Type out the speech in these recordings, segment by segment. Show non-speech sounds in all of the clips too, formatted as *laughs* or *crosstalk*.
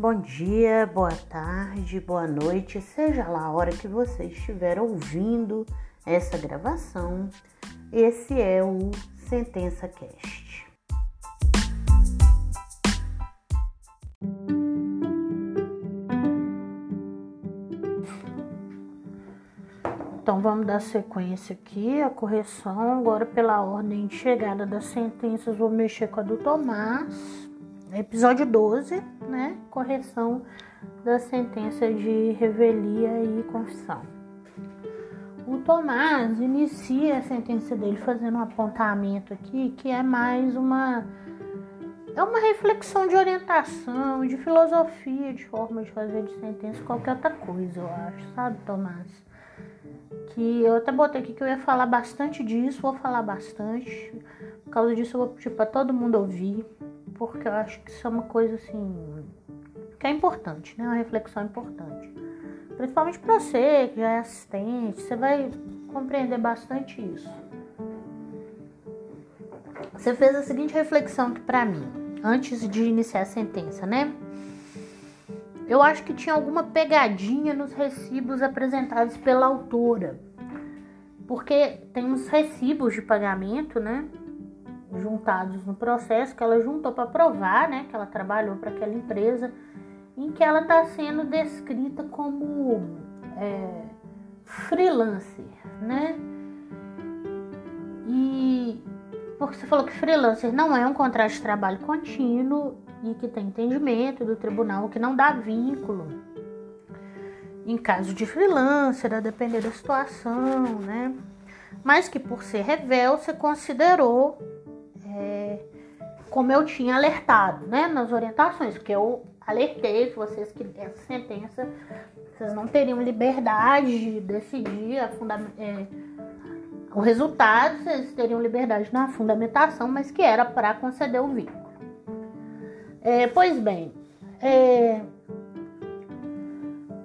Bom dia, boa tarde, boa noite, seja lá a hora que você estiver ouvindo essa gravação. Esse é o Sentença Cast. Então vamos dar sequência aqui, a correção. Agora, pela ordem de chegada das sentenças, vou mexer com a do Tomás episódio 12, né? Correção da sentença de revelia e confissão. O Tomás inicia a sentença dele fazendo um apontamento aqui que é mais uma é uma reflexão de orientação, de filosofia, de forma de fazer de sentença, qualquer outra coisa, eu acho, sabe, Tomás? Que eu até botei aqui que eu ia falar bastante disso, vou falar bastante. Por causa disso, eu vou pedir para todo mundo ouvir porque eu acho que isso é uma coisa assim que é importante, né? Uma reflexão importante. Principalmente para você que já é assistente, você vai compreender bastante isso. Você fez a seguinte reflexão aqui para mim, antes de iniciar a sentença, né? Eu acho que tinha alguma pegadinha nos recibos apresentados pela autora. Porque tem uns recibos de pagamento, né? Juntados no processo que ela juntou para provar, né, que ela trabalhou para aquela empresa, em que ela está sendo descrita como é, freelancer, né? E porque você falou que freelancer não é um contrato de trabalho contínuo e que tem entendimento do tribunal que não dá vínculo. Em caso de freelancer, a depender da situação, né? Mas que por ser revel, você considerou como eu tinha alertado, né, nas orientações, porque eu alertei vocês que essa sentença vocês não teriam liberdade de decidir é, o resultado, vocês teriam liberdade na fundamentação, mas que era para conceder o vínculo. É, pois bem, é,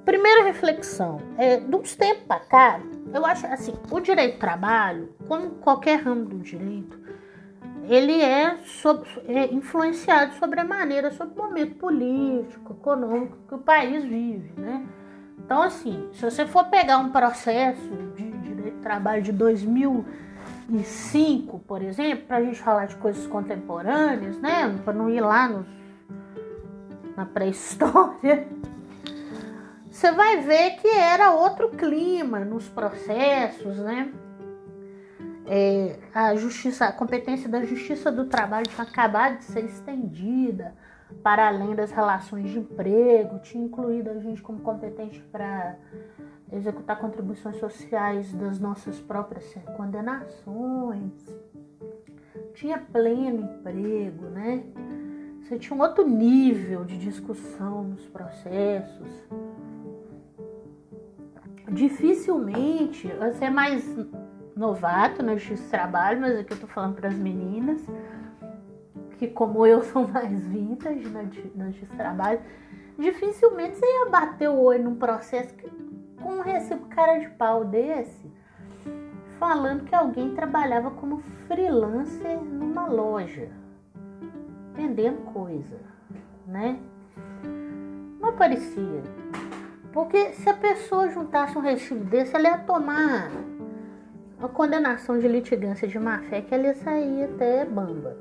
primeira reflexão, é, de uns tempos para cá, eu acho assim, o direito do trabalho, como qualquer ramo do direito, ele é, sobre, é influenciado sobre a maneira, sobre o momento político, econômico que o país vive, né? Então, assim, se você for pegar um processo de direito de trabalho de 2005, por exemplo, para a gente falar de coisas contemporâneas, né? Para não ir lá nos, na pré-história, *laughs* você vai ver que era outro clima nos processos, né? É, a justiça, a competência da justiça do trabalho tinha acabado de ser estendida para além das relações de emprego, tinha incluído a gente como competente para executar contribuições sociais das nossas próprias condenações, tinha pleno emprego, né? Você tinha um outro nível de discussão nos processos. Dificilmente, você é mais novato na justiça do trabalho, mas aqui eu tô falando para as meninas, que como eu *laughs* sou mais vintage na, na justiça do trabalho, dificilmente você ia bater o olho num processo que, com um recibo cara de pau desse, falando que alguém trabalhava como freelancer numa loja, vendendo coisa, né? Não parecia. Porque se a pessoa juntasse um recibo desse, ela ia tomar uma condenação de litigância de má fé que ela ia sair até bamba.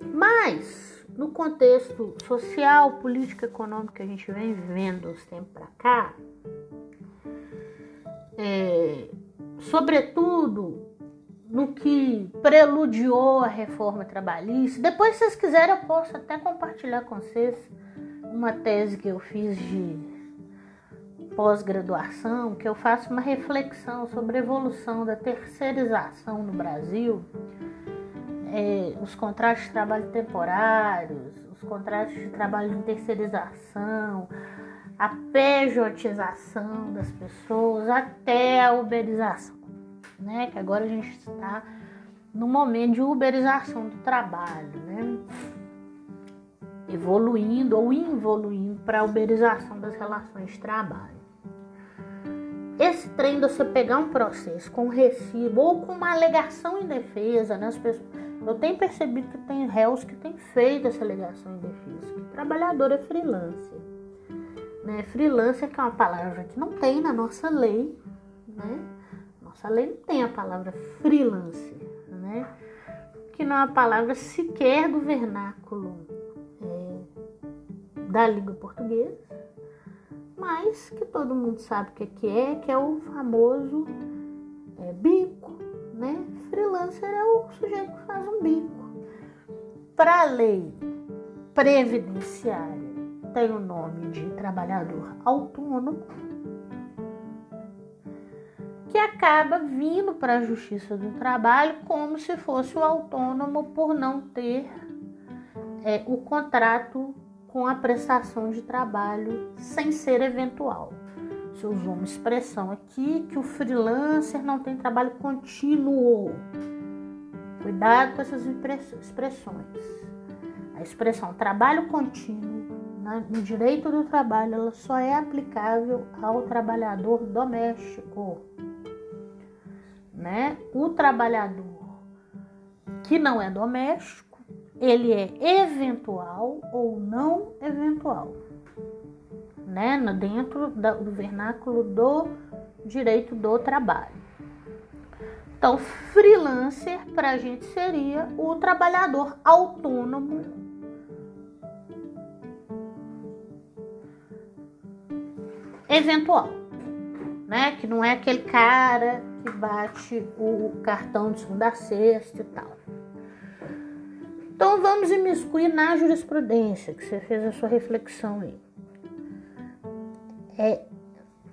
Mas, no contexto social, político, econômico que a gente vem vivendo os tempos para cá, é, sobretudo no que preludiou a reforma trabalhista, depois, se vocês quiserem, eu posso até compartilhar com vocês uma tese que eu fiz de pós-graduação que eu faço uma reflexão sobre a evolução da terceirização no Brasil, é, os contratos de trabalho temporários, os contratos de trabalho de terceirização, a pejotização das pessoas até a uberização, né? Que agora a gente está no momento de uberização do trabalho, né? Evoluindo ou involuindo para a uberização das relações de trabalho. Esse trem de você pegar um processo com recibo ou com uma alegação em defesa, né? As pessoas, eu tenho percebido que tem réus que têm feito essa alegação em defesa, que trabalhador é freelancer. Né? Freelancer que é uma palavra que não tem na nossa lei, né? Nossa lei não tem a palavra freelancer, né? Que não é uma palavra sequer do vernáculo é, da língua portuguesa, mas que todo mundo sabe o que é, que é o famoso é, bico, né? Freelancer é o sujeito que faz um bico. Para a lei previdenciária tem o nome de trabalhador autônomo, que acaba vindo para a Justiça do Trabalho como se fosse o autônomo por não ter é, o contrato com a prestação de trabalho sem ser eventual. Se usou uma expressão aqui que o freelancer não tem trabalho contínuo. Cuidado com essas expressões. A expressão trabalho contínuo no direito do trabalho ela só é aplicável ao trabalhador doméstico né? O trabalhador que não é doméstico, ele é eventual ou não eventual, né? Dentro do vernáculo do direito do trabalho. Então, freelancer para a gente seria o trabalhador autônomo eventual, né? Que não é aquele cara que bate o cartão de segunda a sexta e tal. Então vamos imiscuir na jurisprudência, que você fez a sua reflexão aí. É,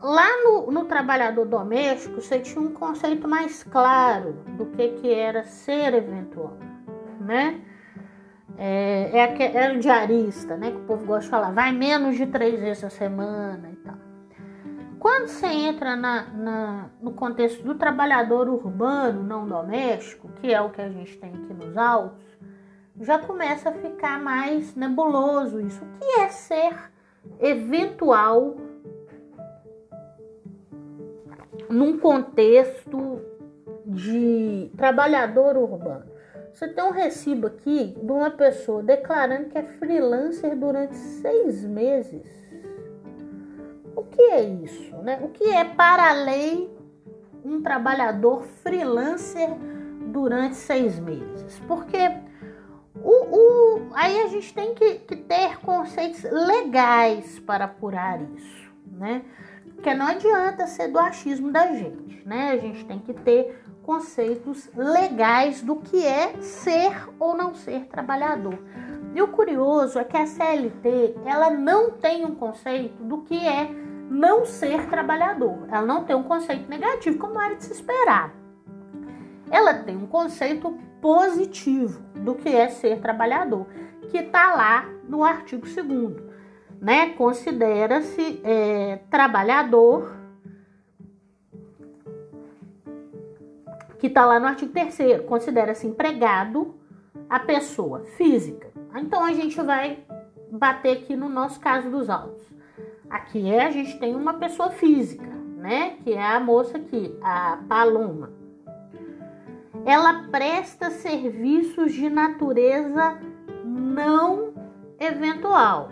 lá no, no, trabalhador doméstico, você tinha um conceito mais claro do que, que era ser eventual, né? É, é, é o diarista, né? Que o povo gosta de falar, vai menos de três vezes a semana e tal. Quando você entra na, na, no contexto do trabalhador urbano não doméstico, que é o que a gente tem aqui nos autos, já começa a ficar mais nebuloso isso. O que é ser eventual num contexto de trabalhador urbano? Você tem um recibo aqui de uma pessoa declarando que é freelancer durante seis meses o que é isso? Né? O que é, para lei, um trabalhador freelancer durante seis meses? Porque o, o, aí a gente tem que, que ter conceitos legais para apurar isso, né? Porque não adianta ser do achismo da gente, né? A gente tem que ter conceitos legais do que é ser ou não ser trabalhador. E o curioso é que a CLT ela não tem um conceito do que é não ser trabalhador. Ela não tem um conceito negativo, como era de se esperar. Ela tem um conceito positivo do que é ser trabalhador, que está lá no artigo 2 né? Considera-se é, trabalhador, que está lá no artigo 3 considera-se empregado a pessoa física. Então a gente vai bater aqui no nosso caso dos autos. Aqui é, a gente tem uma pessoa física, né? Que é a moça aqui, a Paloma. Ela presta serviços de natureza não eventual.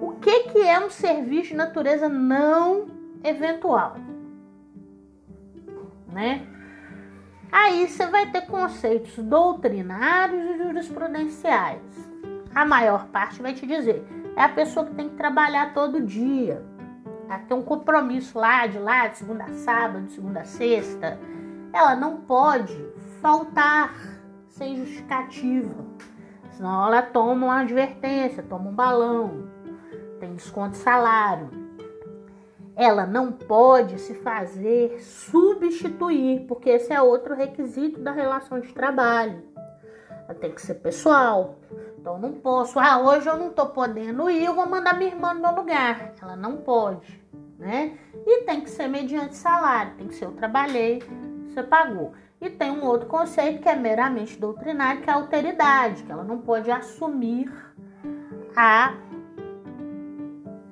O que, que é um serviço de natureza não eventual? Né? Aí você vai ter conceitos doutrinários e jurisprudenciais. A maior parte vai te dizer é a pessoa que tem que trabalhar todo dia. Ela tem um compromisso lá, de lá, de segunda a sábado, de segunda a sexta. Ela não pode faltar sem justificativa. Senão ela toma uma advertência, toma um balão, tem desconto de salário. Ela não pode se fazer substituir, porque esse é outro requisito da relação de trabalho. Ela tem que ser pessoal, então não posso, ah, hoje eu não tô podendo ir, eu vou mandar minha irmã no meu lugar. Ela não pode, né? E tem que ser mediante salário, tem que ser eu trabalhei, você pagou. E tem um outro conceito que é meramente doutrinário, que é a alteridade, que ela não pode assumir a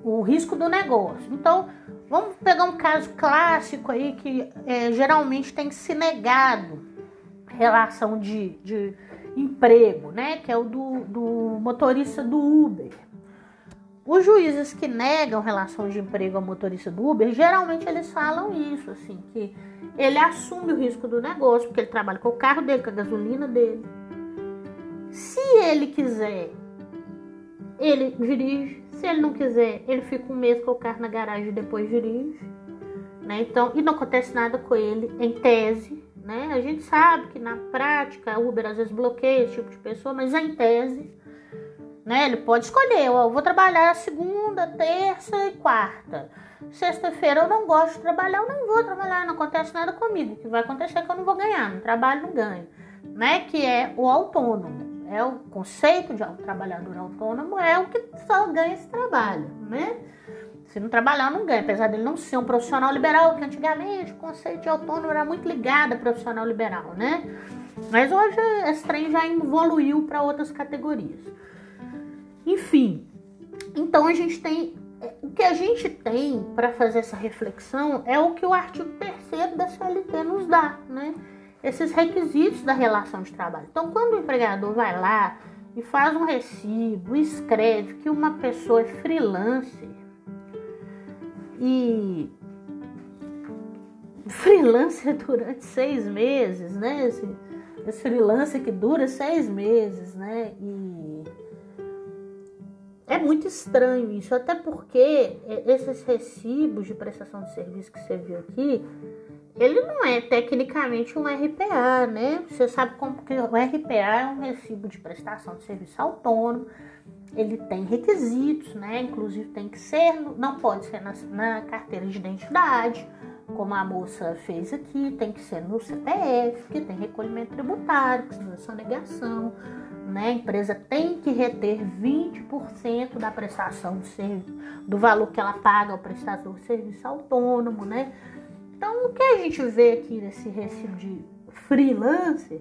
o risco do negócio. Então, vamos pegar um caso clássico aí que é, geralmente tem se negado relação de, de emprego, né? Que é o do, do motorista do Uber. Os juízes que negam relação de emprego ao motorista do Uber, geralmente eles falam isso, assim, que ele assume o risco do negócio, porque ele trabalha com o carro dele, com a gasolina dele. Se ele quiser, ele dirige. Se ele não quiser, ele fica um mês com o carro na garagem e depois dirige. Né? Então, e não acontece nada com ele, em tese. Né? A gente sabe que na prática o Uber às vezes bloqueia esse tipo de pessoa, mas em tese né? Ele pode escolher, eu vou trabalhar segunda, terça e quarta. Sexta-feira eu não gosto de trabalhar, eu não vou trabalhar, não acontece nada comigo. O que vai acontecer é que eu não vou ganhar, no trabalho não ganho, né? Que é o autônomo. É o conceito de trabalhador autônomo é o que só ganha esse trabalho, né? Se não trabalhar, não ganha, apesar dele não ser um profissional liberal, que antigamente o conceito de autônomo era muito ligado a profissional liberal, né? Mas hoje esse trem já evoluiu para outras categorias. Enfim, então a gente tem. O que a gente tem para fazer essa reflexão é o que o artigo 3 da CLT nos dá, né? Esses requisitos da relação de trabalho. Então, quando o empregador vai lá e faz um recibo, escreve que uma pessoa é freelancer e freelancer durante seis meses, né? Esse, esse freelancer que dura seis meses, né? E é muito estranho isso, até porque esses recibos de prestação de serviço que você viu aqui, ele não é tecnicamente um RPA, né? Você sabe como que o RPA é um recibo de prestação de serviço autônomo, ele tem requisitos, né? Inclusive tem que ser, não pode ser na, na carteira de identidade, como a moça fez aqui, tem que ser no CPF, que tem recolhimento tributário, que é sonegação, né? A empresa tem que reter 20% da prestação de serviço, do valor que ela paga ao prestador de serviço autônomo, né? Então, o que a gente vê aqui nesse recibo de freelancer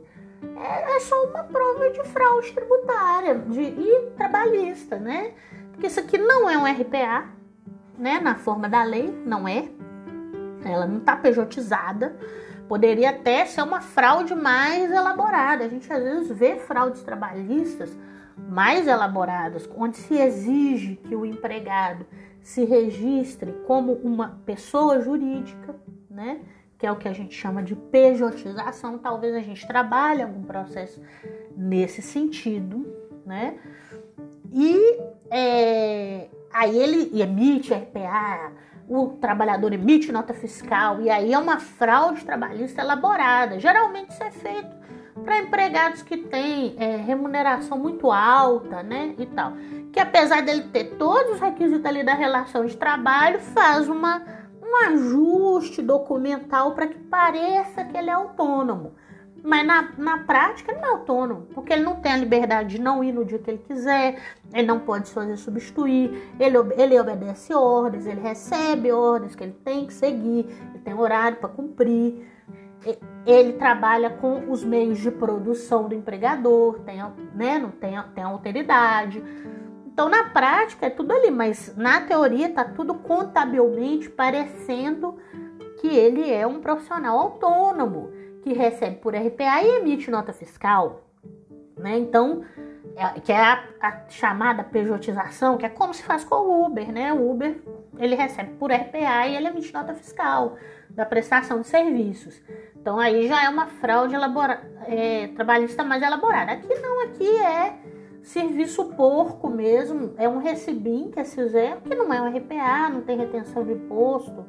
é, é só uma prova de fraude tributária de, e trabalhista, né? Porque isso aqui não é um RPA, né? Na forma da lei, não é. Ela não está pejotizada. Poderia até ser uma fraude mais elaborada. A gente às vezes vê fraudes trabalhistas mais elaboradas, onde se exige que o empregado se registre como uma pessoa jurídica, né? Que é o que a gente chama de pejotização. Talvez a gente trabalhe algum processo nesse sentido, né? E é, aí ele emite RPA, o trabalhador emite nota fiscal e aí é uma fraude trabalhista elaborada. Geralmente isso é feito para empregados que têm é, remuneração muito alta, né, e tal. Que apesar dele ter todos os requisitos ali da relação de trabalho, faz uma, um ajuste documental para que pareça que ele é autônomo. Mas na, na prática ele não é autônomo, porque ele não tem a liberdade de não ir no dia que ele quiser, ele não pode se fazer substituir, ele, ele obedece ordens, ele recebe ordens que ele tem que seguir, ele tem horário para cumprir, ele trabalha com os meios de produção do empregador, tem, né, não tem, tem alteridade. Então, na prática, é tudo ali, mas na teoria está tudo contabilmente parecendo que ele é um profissional autônomo que recebe por RPA e emite nota fiscal, né? Então, é, que é a, a, chamada pejotização, que é como se faz com o Uber, né? O Uber ele recebe por RPA e ele emite nota fiscal da prestação de serviços. Então aí já é uma fraude elabora, é, trabalhista mais elaborada. Aqui não, aqui é serviço porco mesmo, é um recibim que é fizeram, que não é um RPA, não tem retenção de imposto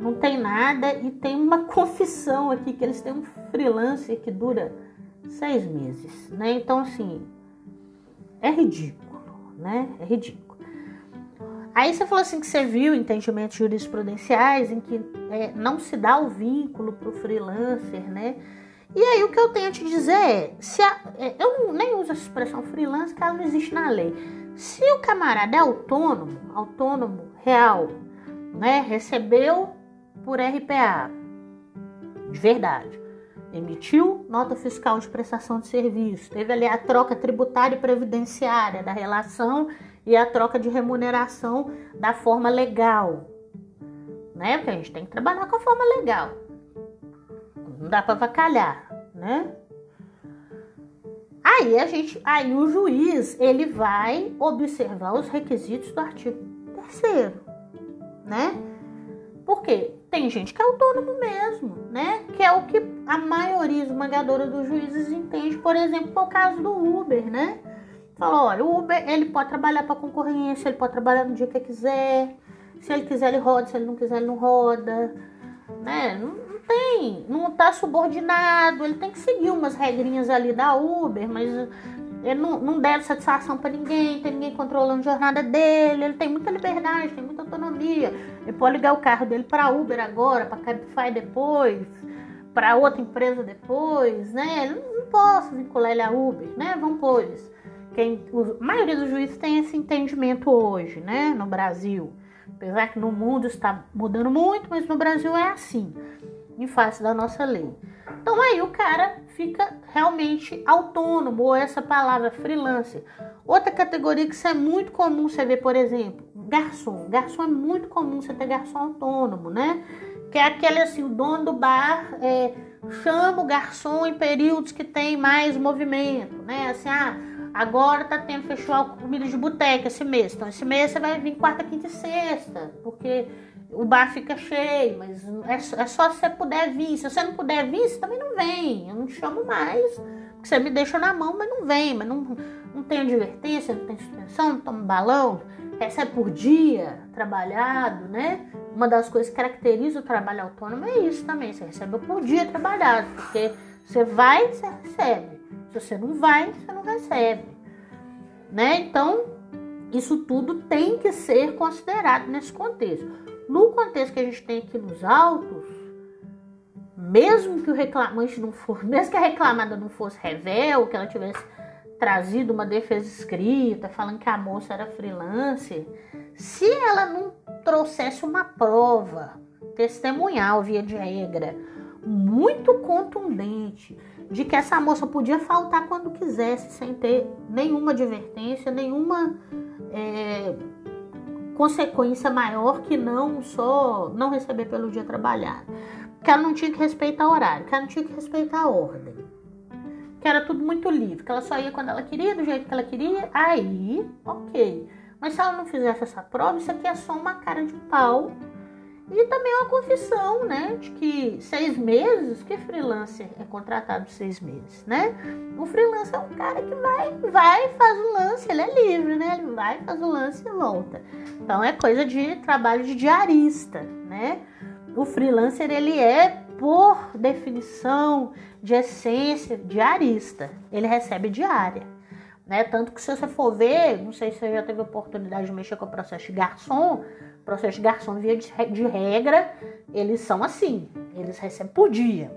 não tem nada e tem uma *laughs* confissão aqui que eles têm um freelancer que dura seis meses, né? Então assim é ridículo, né? É ridículo. Aí você falou assim que você viu entendimentos jurisprudenciais em que é, não se dá o vínculo para o freelancer, né? E aí o que eu tenho a te dizer é, se a, é, eu nem uso essa expressão freelancer, que ela não existe na lei. Se o camarada é autônomo, autônomo real, né, recebeu por RPA. De verdade. Emitiu nota fiscal de prestação de serviço. Teve ali a troca tributária e previdenciária da relação e a troca de remuneração da forma legal. Né? Porque a gente tem que trabalhar com a forma legal. Não dá para vacalhar, né? Aí a gente, aí o juiz, ele vai observar os requisitos do artigo terceiro, né? Porque tem gente que é autônomo mesmo, né? Que é o que a maioria esmagadora dos juízes entende, por exemplo, o caso do Uber, né? Falou, olha, o Uber, ele pode trabalhar para concorrência, ele pode trabalhar no dia que quiser. Se ele quiser, ele roda, se ele não quiser, ele não roda, né? Não, não tem, não tá subordinado, ele tem que seguir umas regrinhas ali da Uber, mas ele não, não deve satisfação para ninguém, tem ninguém controlando a jornada dele, ele tem muita liberdade, tem muita autonomia. Ele pode ligar o carro dele para Uber agora, para Cabify depois, para outra empresa depois, né? Ele não, não posso vincular ele a Uber, né? Vamos pôr isso. Quem, a maioria dos juízes tem esse entendimento hoje, né? No Brasil. Apesar que no mundo está mudando muito, mas no Brasil é assim, em face da nossa lei. Então aí o cara fica realmente autônomo, ou essa palavra freelancer. Outra categoria que isso é muito comum você ver, por exemplo, garçom. Garçom é muito comum você ter garçom autônomo, né? Que é aquele assim, o dono do bar é, chama o garçom em períodos que tem mais movimento, né? Assim, ah, agora tá tendo festival comida de boteca esse mês. Então esse mês você vai vir quarta, quinta e sexta, porque o bar fica cheio, mas é, é só se você puder vir. Se você não puder vir, você também não vem. Eu não te chamo mais. Porque você me deixa na mão, mas não vem. Mas não, não tem advertência, não tem suspensão, não toma balão. Recebe por dia, trabalhado, né? Uma das coisas que caracteriza o trabalho autônomo é isso também. Você recebe por dia trabalhado. Porque você vai, você recebe. Se você não vai, você não recebe. Né? Então, isso tudo tem que ser considerado nesse contexto. No contexto que a gente tem aqui nos autos, mesmo que o reclamante não *laughs* mesmo que a reclamada não fosse revel, que ela tivesse trazido uma defesa escrita falando que a moça era freelancer, se ela não trouxesse uma prova testemunhal via de regra muito contundente de que essa moça podia faltar quando quisesse sem ter nenhuma advertência, nenhuma é, consequência maior que não só não receber pelo dia trabalhado. Que ela não tinha que respeitar o horário, que ela não tinha que respeitar a ordem. Que era tudo muito livre, que ela só ia quando ela queria, do jeito que ela queria, aí, ok. Mas se ela não fizesse essa prova, isso aqui é só uma cara de pau e também uma confissão, né, de que seis meses, que freelancer é contratado seis meses, né? O freelancer é um cara que vai, vai, faz o lance, né? Ele vai, faz o lance e volta. Então é coisa de trabalho de diarista, né? O freelancer ele é, por definição, de essência, diarista. Ele recebe diária. Né? Tanto que se você for ver, não sei se você já teve oportunidade de mexer com o processo de garçom, processo de garçom, via de, regra, eles são assim. Eles recebem por dia.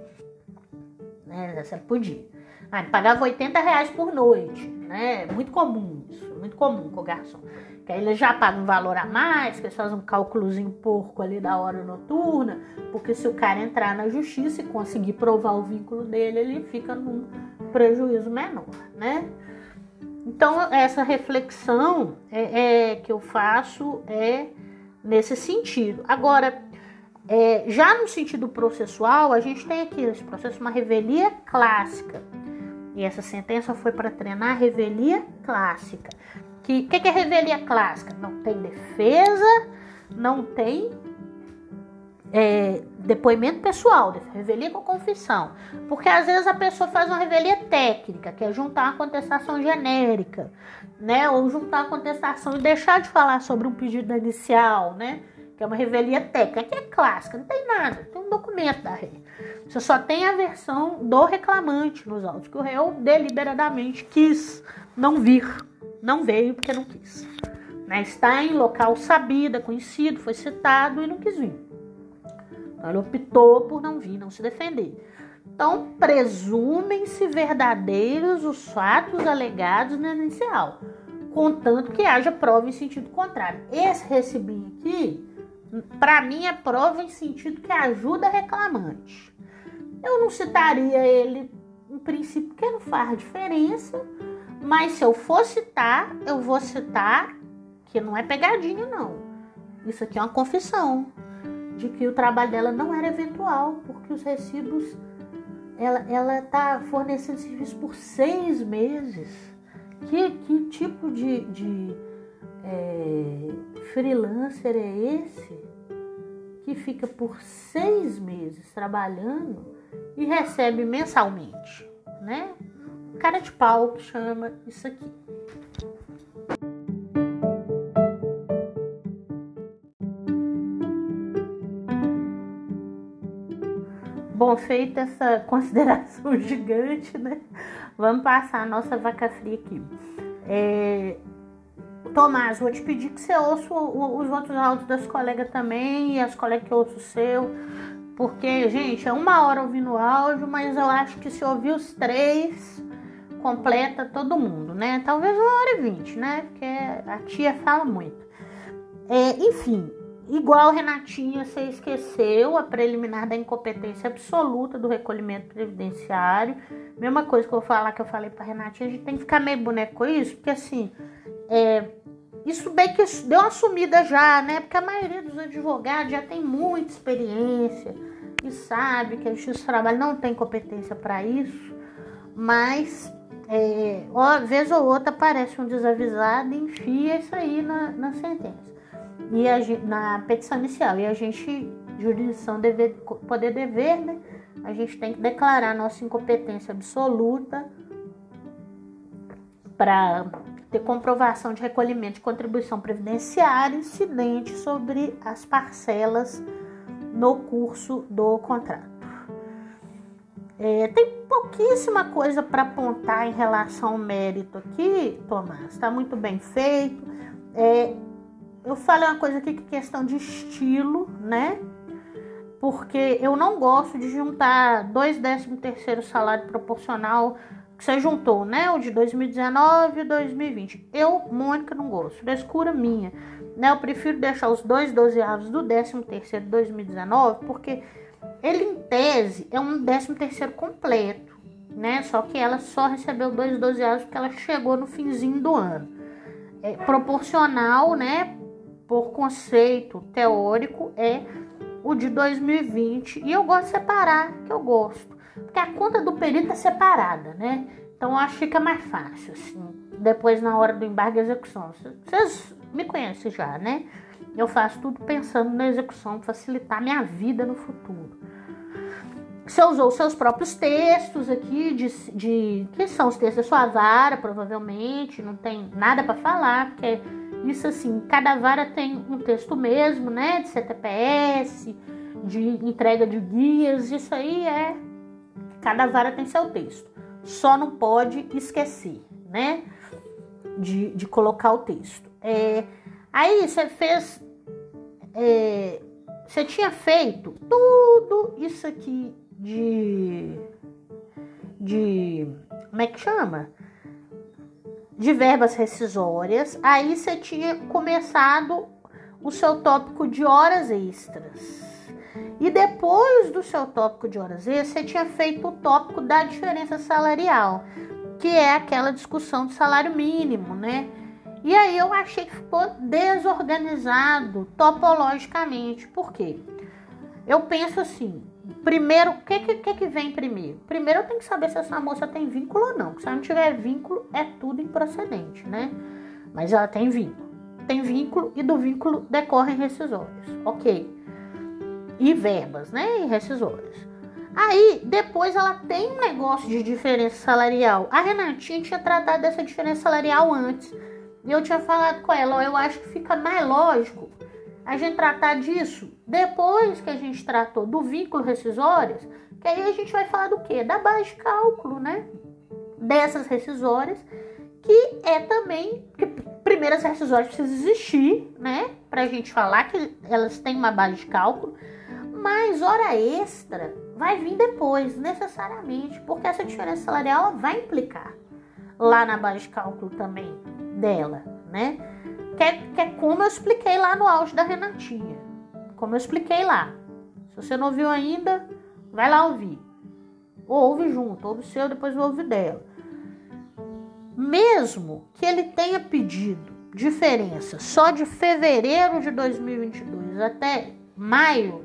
Né? Eles recebem por dia. Ah, ele pagava 80 reais por noite. Né? Muito comum isso. Muito comum com o garçom. Que aí ele já paga um valor a mais, que eles fazem um cálculozinho porco ali da hora noturna, porque se o cara entrar na justiça e conseguir provar o vínculo dele, ele fica num prejuízo menor, né? Então, essa reflexão é, é que eu faço é nesse sentido. Agora, é, já no sentido processual, a gente tem aqui nesse processo uma revelia clássica. E essa sentença foi para treinar a revelia clássica. O que, que, que é revelia clássica? Não tem defesa, não tem é, depoimento pessoal, revelia com confissão. Porque às vezes a pessoa faz uma revelia técnica, que é juntar uma contestação genérica, né? Ou juntar a contestação e deixar de falar sobre um pedido inicial, né? Que é uma revelia técnica, que é clássica, não tem nada, tem um documento da rei. Você só tem a versão do reclamante nos autos, que o réu deliberadamente quis não vir, não veio porque não quis. Né? Está em local sabido, conhecido, foi citado e não quis vir. Então, ele optou por não vir, não se defender. Então, presumem-se verdadeiros os fatos alegados no inicial, contanto que haja prova em sentido contrário. Esse recibinho aqui, para mim, é prova em sentido que ajuda reclamante. Eu não citaria ele, em princípio, porque não faz diferença, mas se eu for citar, eu vou citar que não é pegadinha, não. Isso aqui é uma confissão de que o trabalho dela não era eventual, porque os recibos ela, ela tá fornecendo serviço por seis meses. Que, que tipo de, de é, freelancer é esse que fica por seis meses trabalhando e recebe mensalmente, né? Cara de pau que chama isso aqui. Bom, feita essa *laughs* consideração gigante, né? Vamos passar a nossa vaca fria aqui. É... Tomás, vou te pedir que você ouça os outros áudios das colegas também e as colegas que ouçam o seu. Porque, gente, é uma hora ouvindo o áudio, mas eu acho que se ouvir os três, completa todo mundo, né? Talvez uma hora e vinte, né? Porque a tia fala muito. É, enfim, igual Renatinha, você esqueceu a preliminar da incompetência absoluta do recolhimento previdenciário. Mesma coisa que eu vou falar que eu falei pra Renatinha, a gente tem que ficar meio boneco isso, porque assim, é, isso bem que deu uma sumida já, né? Porque a maioria dos advogados já tem muita experiência e sabe que a justiça do trabalho não tem competência para isso, mas é, uma vez ou outra aparece um desavisado e enfia isso aí na, na sentença. E a, na petição inicial. E a gente, jurisdição dever, poder dever, né? A gente tem que declarar nossa incompetência absoluta para ter comprovação de recolhimento de contribuição previdenciária incidente sobre as parcelas no curso do contrato. É, tem pouquíssima coisa para apontar em relação ao mérito aqui, Tomás. Está muito bem feito. É, eu falei uma coisa aqui que é questão de estilo, né? Porque eu não gosto de juntar dois décimo terceiro salário proporcional você juntou, né? O de 2019 e 2020. Eu, Mônica, não gosto. Frescura minha. Né? Eu prefiro deixar os dois dozeavos do 13 terceiro de 2019, porque ele, em tese, é um 13 terceiro completo, né? Só que ela só recebeu dois dozeavos porque ela chegou no finzinho do ano. É proporcional, né? Por conceito teórico, é o de 2020. E eu gosto de separar, que eu gosto. Porque a conta do perito é separada, né? Então acho que fica mais fácil, assim. Depois, na hora do embargo e execução. Vocês me conhecem já, né? Eu faço tudo pensando na execução, facilitar minha vida no futuro. Você usou seus próprios textos aqui, de, de que são os textos da sua vara, provavelmente, não tem nada para falar, porque isso assim, cada vara tem um texto mesmo, né? De CTPS, de entrega de guias, isso aí é Cada vara tem seu texto. Só não pode esquecer, né? De, de colocar o texto. É, aí você fez. É, você tinha feito tudo isso aqui de. De. Como é que chama? De verbas rescisórias. Aí você tinha começado o seu tópico de horas extras. E depois do seu tópico de horas extras, você tinha feito o tópico da diferença salarial, que é aquela discussão do salário mínimo, né? E aí eu achei que ficou desorganizado topologicamente. Por quê? Eu penso assim, primeiro, o que, que, que vem primeiro? Primeiro eu tenho que saber se essa moça tem vínculo ou não. Porque se ela não tiver vínculo, é tudo improcedente, né? Mas ela tem vínculo. Tem vínculo e do vínculo decorrem rescisórios. Ok e verbas, né? E rescisórias. Aí, depois ela tem um negócio de diferença salarial. A Renatinha tinha tratado dessa diferença salarial antes. E eu tinha falado com ela, eu acho que fica mais lógico a gente tratar disso depois que a gente tratou do vínculo rescisórias, que aí a gente vai falar do quê? Da base de cálculo, né? Dessas rescisórias, que é também que primeiras rescisórias precisam existir, né? Pra gente falar que elas têm uma base de cálculo. Mas hora extra vai vir depois, necessariamente, porque essa diferença salarial vai implicar lá na base de cálculo também dela, né? Que é, que é como eu expliquei lá no auge da Renatinha. Como eu expliquei lá. Se você não ouviu ainda, vai lá ouvir. Ou ouve junto, ouve o seu, depois ouve dela. Mesmo que ele tenha pedido diferença só de fevereiro de 2022 até maio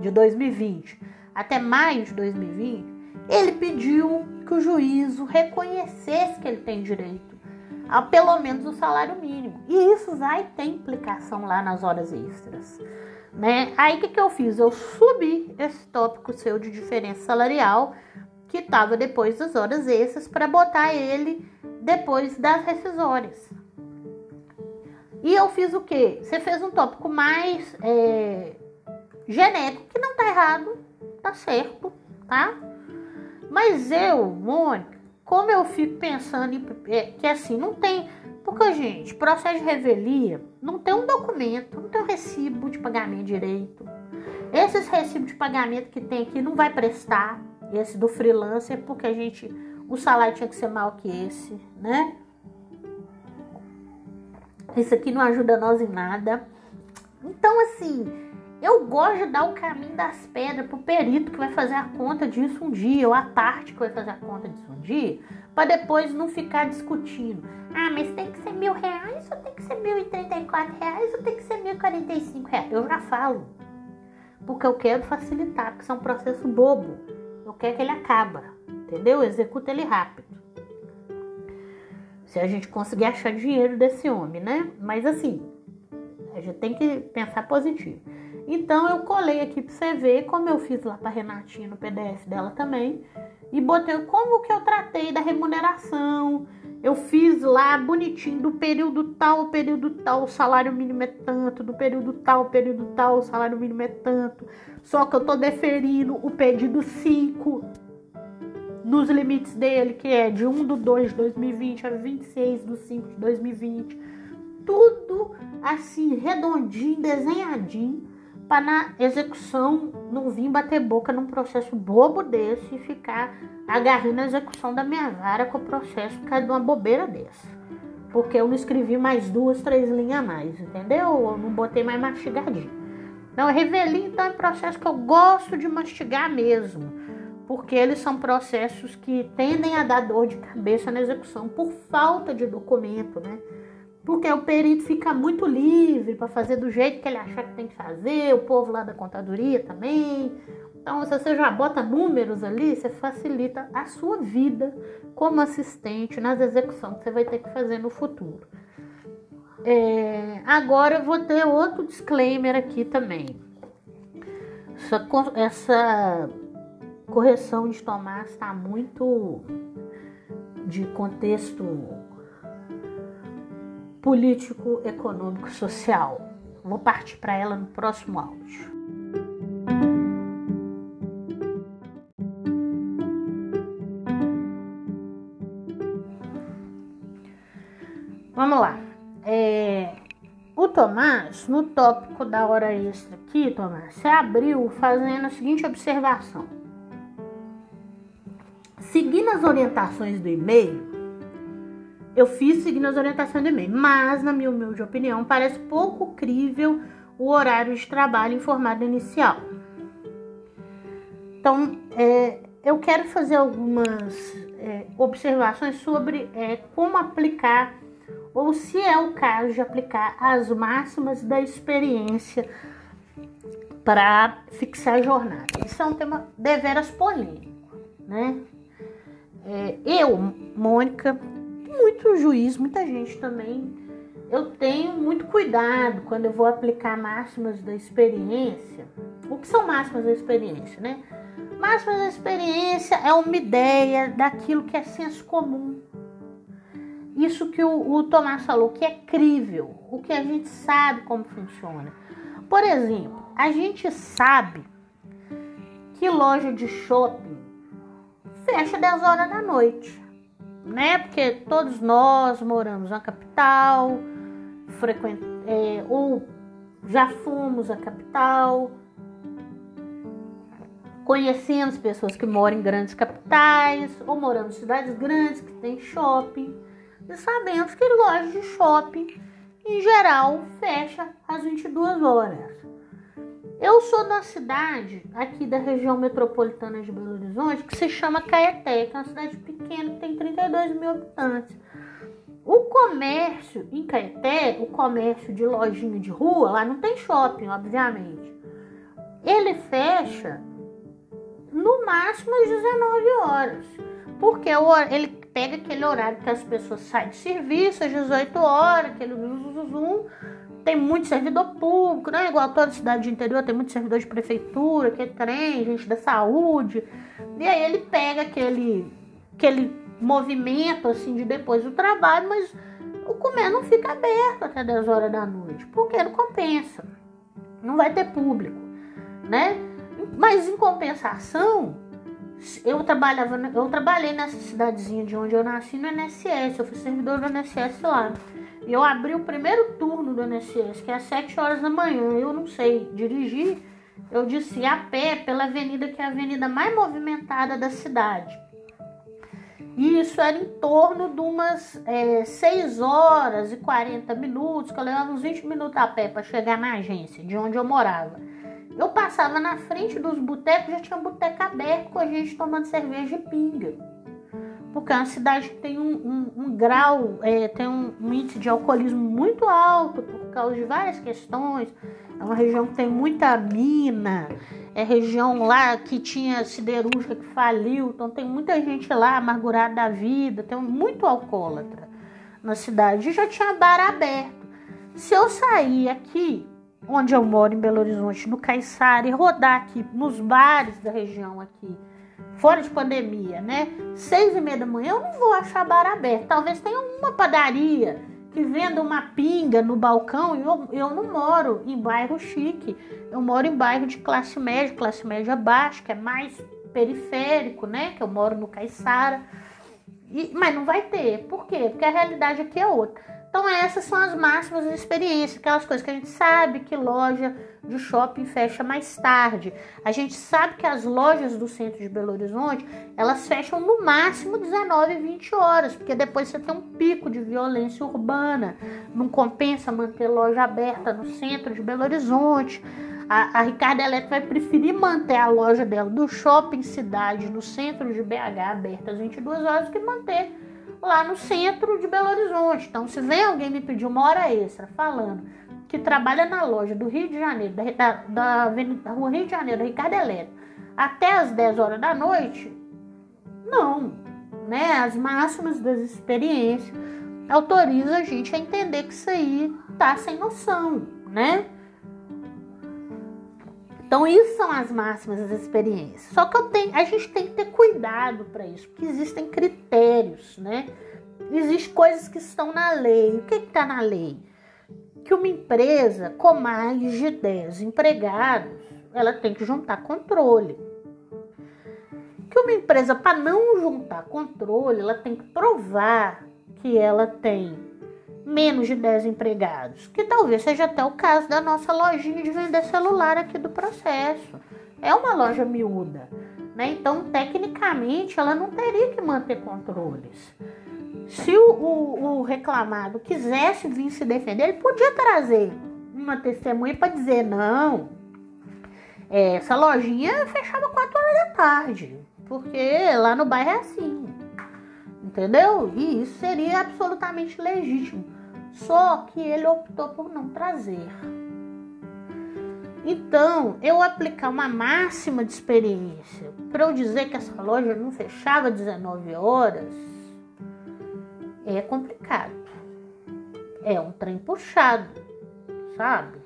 de 2020 até maio de 2020, ele pediu que o juízo reconhecesse que ele tem direito a pelo menos o salário mínimo. E isso vai ter implicação lá nas horas extras. Né? Aí o que, que eu fiz? Eu subi esse tópico seu de diferença salarial, que estava depois das horas extras, para botar ele depois das rescisórias. E eu fiz o quê? Você fez um tópico mais é, genérico, que não tá errado, tá certo, tá? Mas eu, Mônica, como eu fico pensando em, é, que assim, não tem. Porque, gente, processo de revelia não tem um documento, não tem um recibo de pagamento direito. Esses recibos de pagamento que tem aqui não vai prestar, esse do freelancer, porque a gente. O salário tinha que ser maior que esse, né? Isso aqui não ajuda nós em nada. Então, assim, eu gosto de dar o caminho das pedras pro perito que vai fazer a conta disso um dia, ou a parte que vai fazer a conta disso um dia, para depois não ficar discutindo. Ah, mas tem que ser mil reais, ou tem que ser mil e trinta e quatro reais, ou tem que ser mil e quarenta e cinco reais. Eu já falo, porque eu quero facilitar, porque isso é um processo bobo. Eu quero que ele acaba, entendeu? Executa ele rápido. Se a gente conseguir achar dinheiro desse homem, né? Mas assim, a gente tem que pensar positivo. Então eu colei aqui para você ver como eu fiz lá para Renatinha no PDF dela também e botei como que eu tratei da remuneração. Eu fiz lá bonitinho do período tal, período tal, o salário mínimo é tanto, do período tal, período tal, o salário mínimo é tanto. Só que eu tô deferindo o pedido 5 nos limites dele, que é de 1 do 2 de 2020 a 26 do 5 de 2020. Tudo assim redondinho, desenhadinho para na execução não vir bater boca num processo bobo desse e ficar agarrando a execução da minha vara com o processo por causa de uma bobeira dessa. Porque eu não escrevi mais duas, três linhas a mais, entendeu? Eu não botei mais mastigadinho. Não, revelia então é processo que eu gosto de mastigar mesmo. Porque eles são processos que tendem a dar dor de cabeça na execução por falta de documento, né? Porque o perito fica muito livre para fazer do jeito que ele achar que tem que fazer, o povo lá da contadoria também. Então, se você já bota números ali, você facilita a sua vida como assistente nas execuções que você vai ter que fazer no futuro. É, agora eu vou ter outro disclaimer aqui também. Essa, essa correção de Tomás está muito de contexto político, econômico, social. Vou partir para ela no próximo áudio. Vamos lá. É, o Tomás, no tópico da hora extra aqui, Tomás, você abriu fazendo a seguinte observação. Seguindo as orientações do e-mail, eu fiz seguindo as orientações do e-mail, mas, na minha humilde opinião, parece pouco crível o horário de trabalho informado inicial. Então, é, eu quero fazer algumas é, observações sobre é, como aplicar, ou se é o caso de aplicar as máximas da experiência para fixar a jornada. Isso é um tema deveras polêmico, né? É, eu, Mônica, muito juiz, muita gente também. Eu tenho muito cuidado quando eu vou aplicar máximas da experiência. O que são máximas da experiência, né? Máximas da experiência é uma ideia daquilo que é senso comum. Isso que o, o Tomás falou, que é crível, o que a gente sabe como funciona. Por exemplo, a gente sabe que loja de shopping fecha 10 horas da noite né? Porque todos nós moramos na capital, frequent... É, ou já fomos à capital, conhecemos pessoas que moram em grandes capitais, ou moramos em cidades grandes que tem shopping, e sabemos que lojas de shopping, em geral, fecha às 22 horas. Eu sou da cidade aqui da região metropolitana de Belo Horizonte que se chama Caeté, que é uma cidade pequena que tem 32 mil habitantes. O comércio em Caeté, o comércio de lojinha de rua, lá não tem shopping, obviamente. Ele fecha no máximo às 19 horas. Porque ele pega aquele horário que as pessoas saem de serviço às 18 horas, aquele zum, tem muito servidor público, né? Igual toda cidade de interior, tem muito servidor de prefeitura, que é trem, gente da saúde. E aí ele pega aquele, aquele movimento assim de depois do trabalho, mas o comer não fica aberto até 10 horas da noite, porque não compensa. Não vai ter público, né? Mas em compensação, eu trabalhava, eu trabalhei nessa cidadezinha de onde eu nasci no NSS, eu fui servidor do NSS lá. E eu abri o primeiro turno do NSS, que é às 7 horas da manhã. Eu não sei dirigir, eu disse a pé pela avenida que é a avenida mais movimentada da cidade. E isso era em torno de umas é, 6 horas e 40 minutos, que eu levava uns 20 minutos a pé para chegar na agência, de onde eu morava. Eu passava na frente dos botecos, já tinha boteco aberto com a gente tomando cerveja e pinga. Porque é uma cidade que tem um, um, um grau, é, tem um, um índice de alcoolismo muito alto por causa de várias questões. É uma região que tem muita mina, é região lá que tinha siderúrgica que faliu, então tem muita gente lá amargurada da vida, tem muito alcoólatra na cidade. E já tinha bar aberto. Se eu sair aqui, onde eu moro, em Belo Horizonte, no Caiçara, e rodar aqui nos bares da região aqui, fora de pandemia, né? Seis e meia da manhã, eu não vou achar bar aberto. Talvez tenha uma padaria que venda uma pinga no balcão, eu, eu não moro em bairro chique, eu moro em bairro de classe média, classe média baixa, que é mais periférico, né? Que eu moro no Caiçara. E, mas não vai ter. Por quê? Porque a realidade aqui é outra. Então essas são as máximas da experiência, aquelas coisas que a gente sabe que loja de shopping fecha mais tarde. A gente sabe que as lojas do centro de Belo Horizonte, elas fecham no máximo 19 20 horas, porque depois você tem um pico de violência urbana. Não compensa manter loja aberta no centro de Belo Horizonte. A, a Ricardo Eletro vai preferir manter a loja dela do shopping cidade, no centro de BH, aberta às 22 horas, que manter lá no centro de Belo Horizonte. Então, se vem alguém me pedir uma hora extra falando que trabalha na loja do Rio de Janeiro, da, da, da, Rua Rio de Janeiro, Ricardo Eletro, até as 10 horas da noite, não. Né? As máximas das experiências autorizam a gente a entender que isso aí tá sem noção, né? Então, isso são as máximas das experiências. Só que tenho, a gente tem que ter cuidado para isso, porque existem critérios, né? Existem coisas que estão na lei. O que está na lei? Que uma empresa com mais de 10 empregados, ela tem que juntar controle. Que uma empresa, para não juntar controle, ela tem que provar que ela tem menos de 10 empregados, que talvez seja até o caso da nossa lojinha de vender celular aqui do processo. É uma loja miúda, né? Então, tecnicamente, ela não teria que manter controles. Se o, o, o reclamado quisesse vir se defender, ele podia trazer uma testemunha para dizer: não, essa lojinha fechava 4 horas da tarde, porque lá no bairro é assim. Entendeu? E isso seria absolutamente legítimo. Só que ele optou por não trazer. Então, eu aplicar uma máxima de experiência para eu dizer que essa loja não fechava 19 horas é complicado. É um trem puxado, sabe?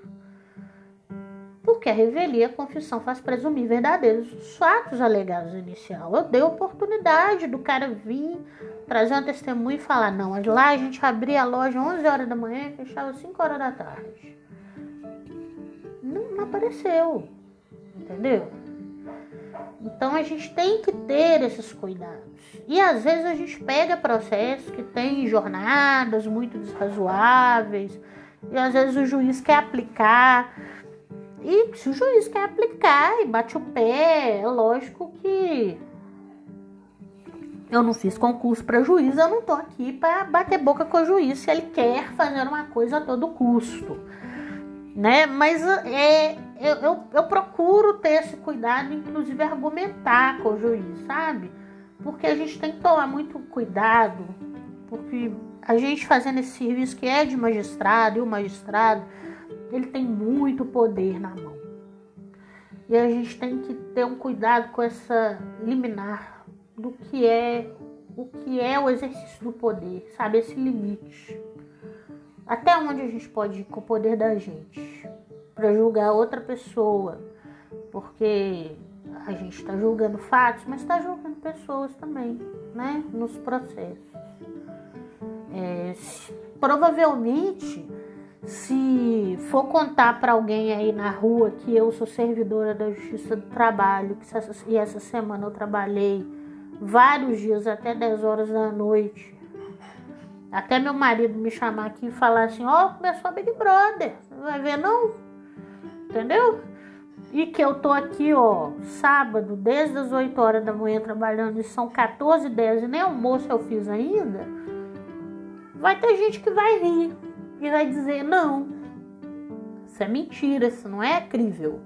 Porque a revelia, a confissão faz presumir verdadeiros os fatos alegados inicial. Eu dei oportunidade do cara vir trazer uma testemunha e falar: não, lá a gente abria a loja 11 horas da manhã e fechava 5 horas da tarde. Não, não apareceu, entendeu? Então a gente tem que ter esses cuidados. E às vezes a gente pega processos que tem jornadas muito desrazoáveis, e às vezes o juiz quer aplicar e se o juiz quer aplicar e bate o pé, é lógico que eu não fiz concurso para juiz, eu não tô aqui para bater boca com o juiz se ele quer fazer uma coisa a todo custo, né? Mas é, eu, eu, eu procuro ter esse cuidado, inclusive argumentar com o juiz, sabe? Porque a gente tem que tomar muito cuidado, porque a gente fazendo esse serviço que é de magistrado e o magistrado ele tem muito poder na mão. E a gente tem que ter um cuidado com essa liminar do que é o que é o exercício do poder, sabe? Esse limite. Até onde a gente pode ir com o poder da gente para julgar outra pessoa, porque a gente está julgando fatos, mas está julgando pessoas também, né? Nos processos. É, provavelmente se for contar para alguém aí na rua que eu sou servidora da Justiça do Trabalho, que essa, e essa semana eu trabalhei vários dias até 10 horas da noite, até meu marido me chamar aqui e falar assim: Ó, oh, começou a Big Brother, vai ver não? Entendeu? E que eu tô aqui, ó, sábado, desde as 8 horas da manhã trabalhando, e são 14 e 10 e nem almoço eu fiz ainda. Vai ter gente que vai rir e vai dizer: não, isso é mentira, isso não é crível,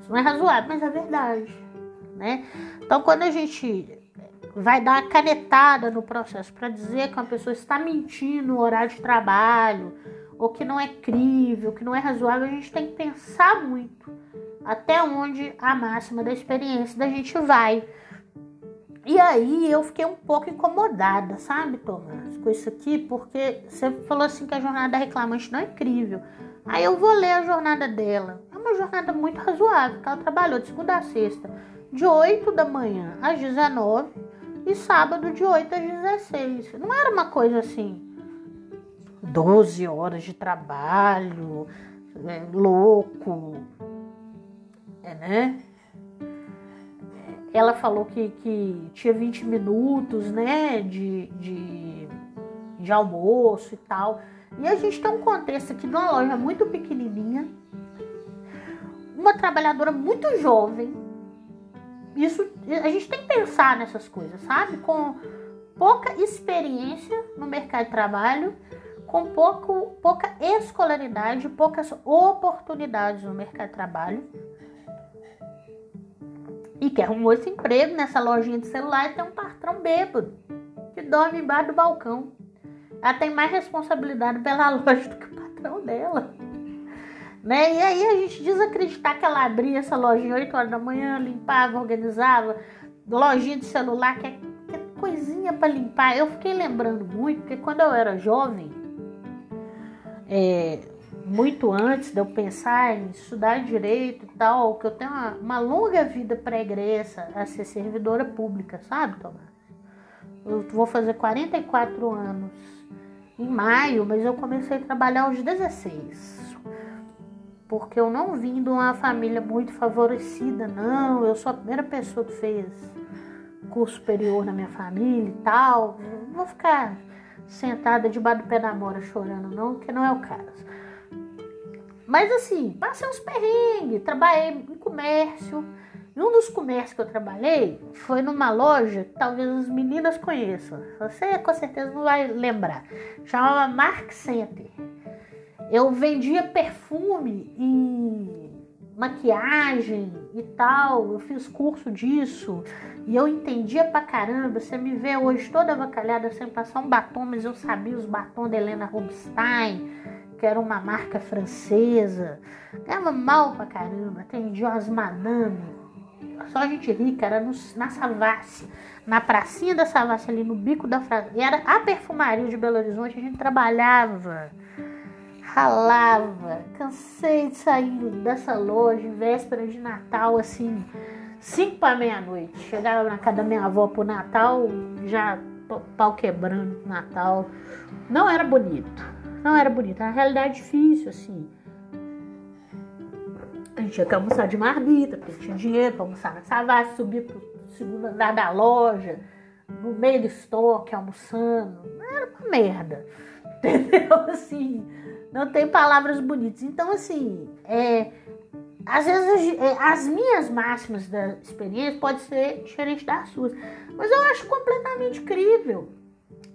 isso não é razoável, mas é verdade, né? Então, quando a gente vai dar a canetada no processo para dizer que uma pessoa está mentindo no horário de trabalho, ou que não é crível, que não é razoável, a gente tem que pensar muito até onde a máxima da experiência da gente vai. E aí eu fiquei um pouco incomodada, sabe, Tomás, com isso aqui, porque você falou assim que a jornada da reclamante não é incrível. Aí eu vou ler a jornada dela. É uma jornada muito razoável, ela trabalhou de segunda a sexta, de 8 da manhã às 19 e sábado de 8 às 16. Não era uma coisa assim, 12 horas de trabalho, é, louco, é, né? ela falou que, que tinha 20 minutos, né, de, de, de almoço e tal. E a gente tem um contexto aqui de uma loja muito pequenininha, uma trabalhadora muito jovem. Isso a gente tem que pensar nessas coisas, sabe? Com pouca experiência no mercado de trabalho, com pouco, pouca escolaridade, poucas oportunidades no mercado de trabalho e que arrumou esse emprego nessa lojinha de celular e tem um patrão bêbado que dorme embaixo do balcão. Ela tem mais responsabilidade pela *laughs* loja do que o patrão dela. Né? E aí a gente desacreditar que ela abria essa lojinha 8 horas da manhã, limpava, organizava, lojinha de celular, que é, que é coisinha para limpar. Eu fiquei lembrando muito, porque quando eu era jovem, é, muito antes de eu pensar em estudar direito e tal, que eu tenho uma, uma longa vida pregressa a ser servidora pública, sabe, Tomás? Eu vou fazer 44 anos em maio, mas eu comecei a trabalhar aos 16. Porque eu não vim de uma família muito favorecida, não. Eu sou a primeira pessoa que fez curso superior na minha família e tal. Não vou ficar sentada debaixo do pé da mora chorando, não, que não é o caso. Mas assim, passei uns perrengues, trabalhei em comércio. E um dos comércios que eu trabalhei foi numa loja que talvez as meninas conheçam. Você com certeza não vai lembrar. Chamava Mark Center. Eu vendia perfume e maquiagem e tal. Eu fiz curso disso e eu entendia pra caramba. Você me vê hoje toda avacalhada sem passar um batom, mas eu sabia os batons da Helena Rubinstein que era uma marca francesa. Ganhava mal pra caramba, atendia umas madame. Só gente rica, era no, na Savassi, na pracinha da Savassi, ali no bico da. E era a perfumaria de Belo Horizonte, a gente trabalhava, ralava. Cansei de sair dessa loja em véspera de Natal, assim, cinco para meia-noite. Chegava na casa da minha avó pro Natal, já pau quebrando Natal. Não era bonito. Não era bonita, era uma realidade difícil, assim. A gente tinha que almoçar de marmita, porque tinha dinheiro para almoçar na Savassi, subir pro segundo andar da loja, no meio do estoque, almoçando. Era uma merda. Entendeu? *laughs* Assim, não tem palavras bonitas. Então, assim, é, às vezes é, as minhas máximas da experiência podem ser diferentes das suas. Mas eu acho completamente incrível,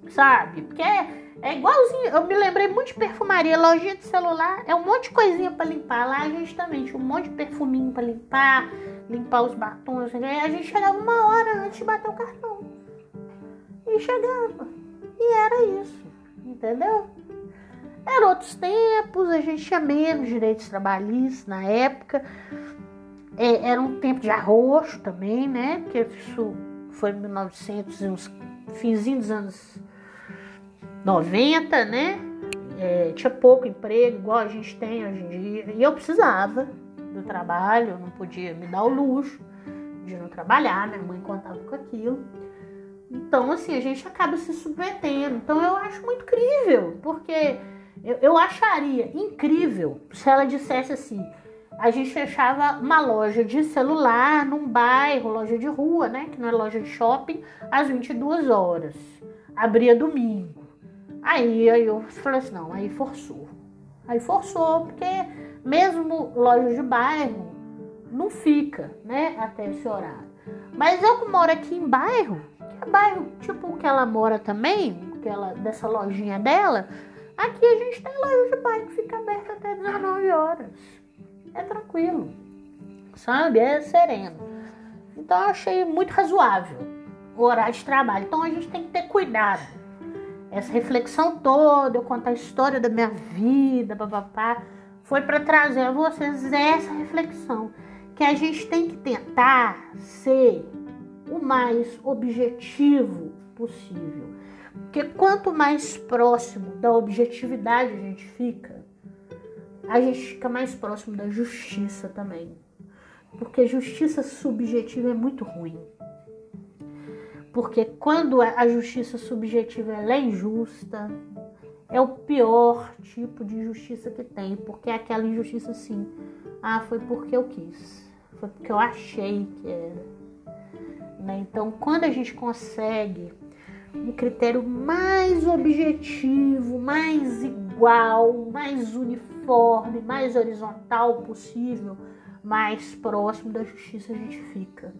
sabe? Porque é é igualzinho, eu me lembrei muito de perfumaria, lojinha de celular, é um monte de coisinha para limpar. Lá a gente também tinha um monte de perfuminho para limpar, limpar os batons. Né? A gente chegava uma hora antes de bater o cartão. E chegava. E era isso, entendeu? Eram outros tempos, a gente tinha menos direitos trabalhistas na época. é, era um tempo de arroxo também, né? Porque isso foi em 1900, uns finzinho dos anos 90, né? É, tinha pouco emprego, igual a gente tem hoje em dia. E eu precisava do trabalho, eu não podia me dar o luxo de não trabalhar, minha mãe contava com aquilo. Então, assim, a gente acaba se submetendo. Então, eu acho muito incrível, porque eu, eu acharia incrível se ela dissesse assim: a gente fechava uma loja de celular num bairro, loja de rua, né? Que não é loja de shopping, às 22 horas. Abria domingo. Aí, aí eu falei assim: não, aí forçou. Aí forçou, porque mesmo loja de bairro não fica, né? Até esse horário. Mas eu que moro aqui em bairro, bairro tipo que ela mora também, que ela, dessa lojinha dela, aqui a gente tem loja de bairro que fica aberta até 19 horas. É tranquilo, sabe? É sereno. Então eu achei muito razoável o horário de trabalho. Então a gente tem que ter cuidado. Essa reflexão toda, eu contar a história da minha vida, papapá, foi para trazer a vocês essa reflexão que a gente tem que tentar ser o mais objetivo possível. Porque quanto mais próximo da objetividade a gente fica, a gente fica mais próximo da justiça também. Porque justiça subjetiva é muito ruim. Porque quando a justiça subjetiva é injusta, é o pior tipo de injustiça que tem, porque é aquela injustiça assim, ah, foi porque eu quis foi porque eu achei que era. Né? Então, quando a gente consegue um critério mais objetivo, mais igual, mais uniforme, mais horizontal possível, mais próximo da justiça a gente fica.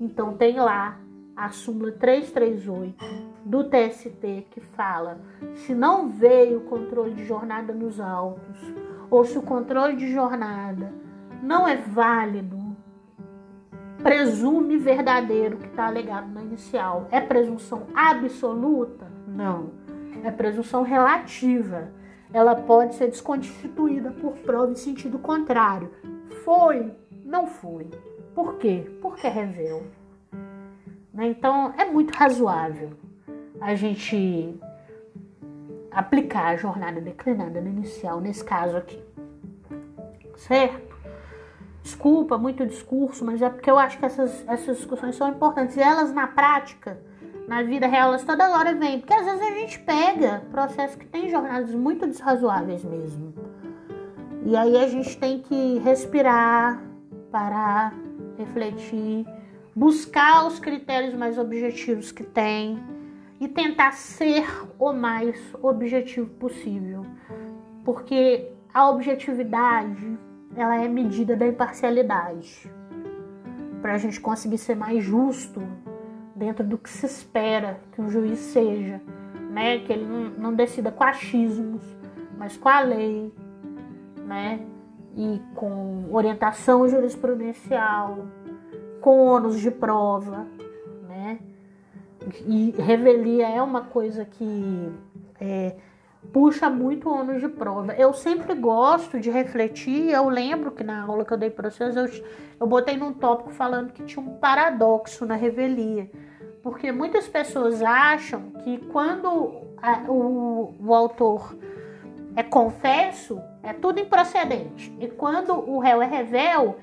Então, tem lá a súmula 338 do TST que fala: se não veio o controle de jornada nos autos, ou se o controle de jornada não é válido presume verdadeiro que está alegado na inicial. É presunção absoluta? Não. É presunção relativa. Ela pode ser desconstituída por prova em sentido contrário. Foi? Não foi. Por quê? Porque revel. Né? Então é muito razoável a gente aplicar a jornada declinada no inicial, nesse caso aqui. Certo? Desculpa, muito discurso, mas é porque eu acho que essas, essas discussões são importantes. E elas, na prática, na vida real, elas toda hora vêm. Porque às vezes a gente pega processos que tem jornadas muito desrazoáveis mesmo. E aí a gente tem que respirar, parar, refletir, buscar os critérios mais objetivos que tem e tentar ser o mais objetivo possível. Porque a objetividade ela é medida da imparcialidade. Para a gente conseguir ser mais justo dentro do que se espera que um juiz seja, né? Que ele não, não decida com achismos, mas com a lei, né? E com orientação jurisprudencial, com ônus de prova, né? E revelia é uma coisa que é, puxa muito ônus de prova. Eu sempre gosto de refletir, eu lembro que na aula que eu dei para vocês, eu, eu botei num tópico falando que tinha um paradoxo na revelia. Porque muitas pessoas acham que quando a, o, o autor é confesso, é tudo improcedente. E quando o réu é revel,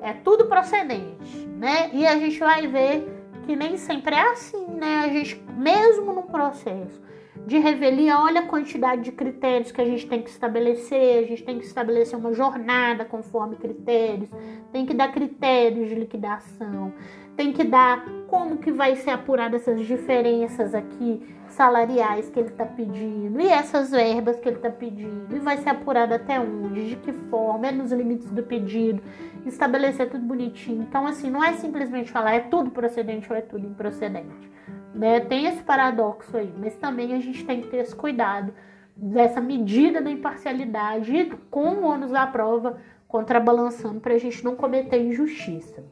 é tudo procedente, né? E a gente vai ver que nem sempre é assim, né? A gente, mesmo no processo, de revelia, olha a quantidade de critérios que a gente tem que estabelecer, a gente tem que estabelecer uma jornada conforme critérios, tem que dar critérios de liquidação, tem que dar como que vai ser apurada essas diferenças aqui salariais que ele está pedindo e essas verbas que ele está pedindo. E vai ser apurado até onde, de que forma, é nos limites do pedido, estabelecer tudo bonitinho. Então assim, não é simplesmente falar é tudo procedente ou é tudo improcedente. Né? Tem esse paradoxo aí, mas também a gente tem que ter esse cuidado dessa medida da imparcialidade com o ônus da prova contrabalançando para a gente não cometer injustiça.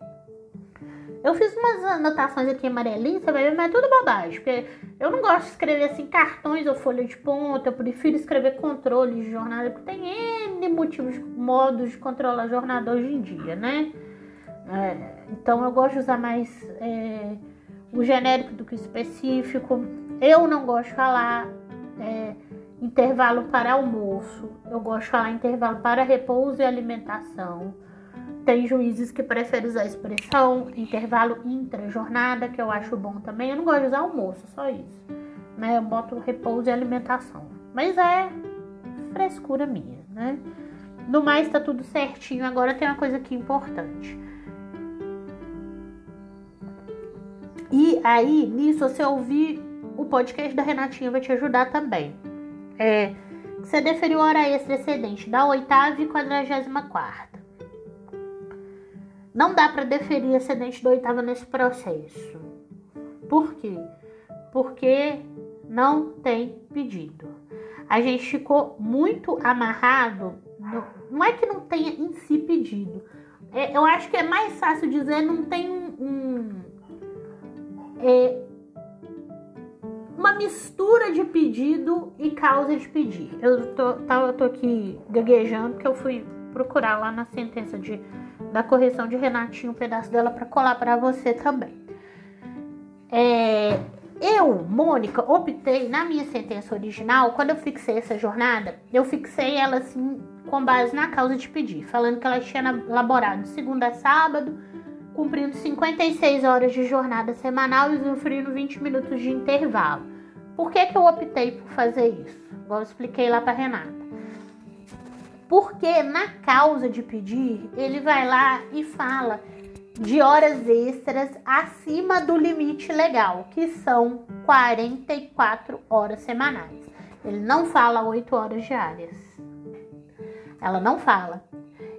Eu fiz umas anotações aqui amarelinhas, você vai ver, mas é tudo bobagem, porque eu não gosto de escrever assim cartões ou folha de ponta, eu prefiro escrever controle de jornada, porque tem N motivos, modos de controlar a jornada hoje em dia, né? É, então eu gosto de usar mais é, o genérico do que o específico. Eu não gosto de falar é, intervalo para almoço. Eu gosto de falar intervalo para repouso e alimentação. Tem juízes que preferem usar a expressão intervalo intra-jornada, que eu acho bom também. Eu não gosto de usar almoço, só isso. Né? Eu boto repouso e alimentação. Mas é frescura minha, né? No mais, tá tudo certinho. Agora tem uma coisa aqui importante. E aí, nisso, você ouvir o podcast da Renatinha vai te ajudar também. É, você deferiu hora extra excedente da oitava e quadragésima quarta. Não dá para deferir excedente da oitava nesse processo. Por quê? Porque não tem pedido. A gente ficou muito amarrado. No, não é que não tenha em si pedido. É, eu acho que é mais fácil dizer não tem um, um é, uma mistura de pedido e causa de pedir. Eu tô, tá, eu tô aqui gaguejando porque eu fui procurar lá na sentença de, da correção de Renatinho um pedaço dela para colar para você também. É, eu, Mônica, optei na minha sentença original, quando eu fixei essa jornada, eu fixei ela assim com base na causa de pedir, falando que ela tinha elaborado segunda a sábado, cumprindo 56 horas de jornada semanal e usufruindo 20 minutos de intervalo. Por que, que eu optei por fazer isso? Igual eu expliquei lá para Renata. Porque na causa de pedir, ele vai lá e fala de horas extras acima do limite legal, que são 44 horas semanais. Ele não fala 8 horas diárias. Ela não fala.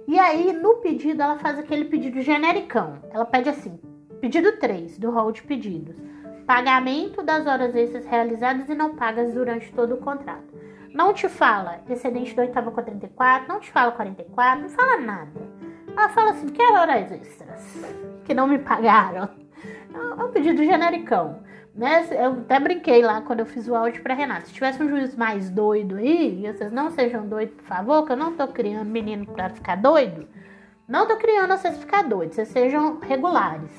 E aí, no pedido, ela faz aquele pedido genericão. Ela pede assim: pedido 3 do rol de pedidos pagamento das horas extras realizadas e não pagas durante todo o contrato. Não te fala excedente do oitavo com 34, não te fala 44, não fala nada. Ela fala assim, quero horas extras, que não me pagaram. É um pedido genericão. Né? Eu até brinquei lá quando eu fiz o áudio para Renata. Se tivesse um juiz mais doido aí, e vocês não sejam doidos, por favor, que eu não tô criando menino para ficar doido. Não tô criando vocês ficar doidos, vocês sejam regulares.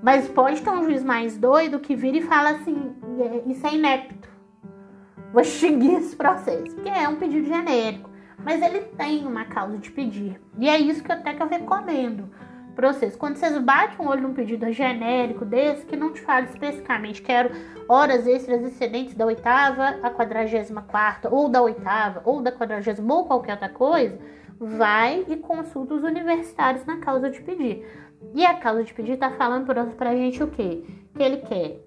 Mas pode ter um juiz mais doido que vira e fala assim: é, isso é inepto. Vou extinguir esse processo. Porque é um pedido genérico. Mas ele tem uma causa de pedir. E é isso que até que eu recomendo para vocês. Quando vocês batem um olho num pedido genérico desse, que não te fala especificamente, quero horas extras excedentes da oitava a quadragésima quarta, ou da oitava, ou da quadragésima, ou qualquer outra coisa, vai e consulta os universitários na causa de pedir. E a causa de pedir tá falando pra, pra gente o quê? Que ele quer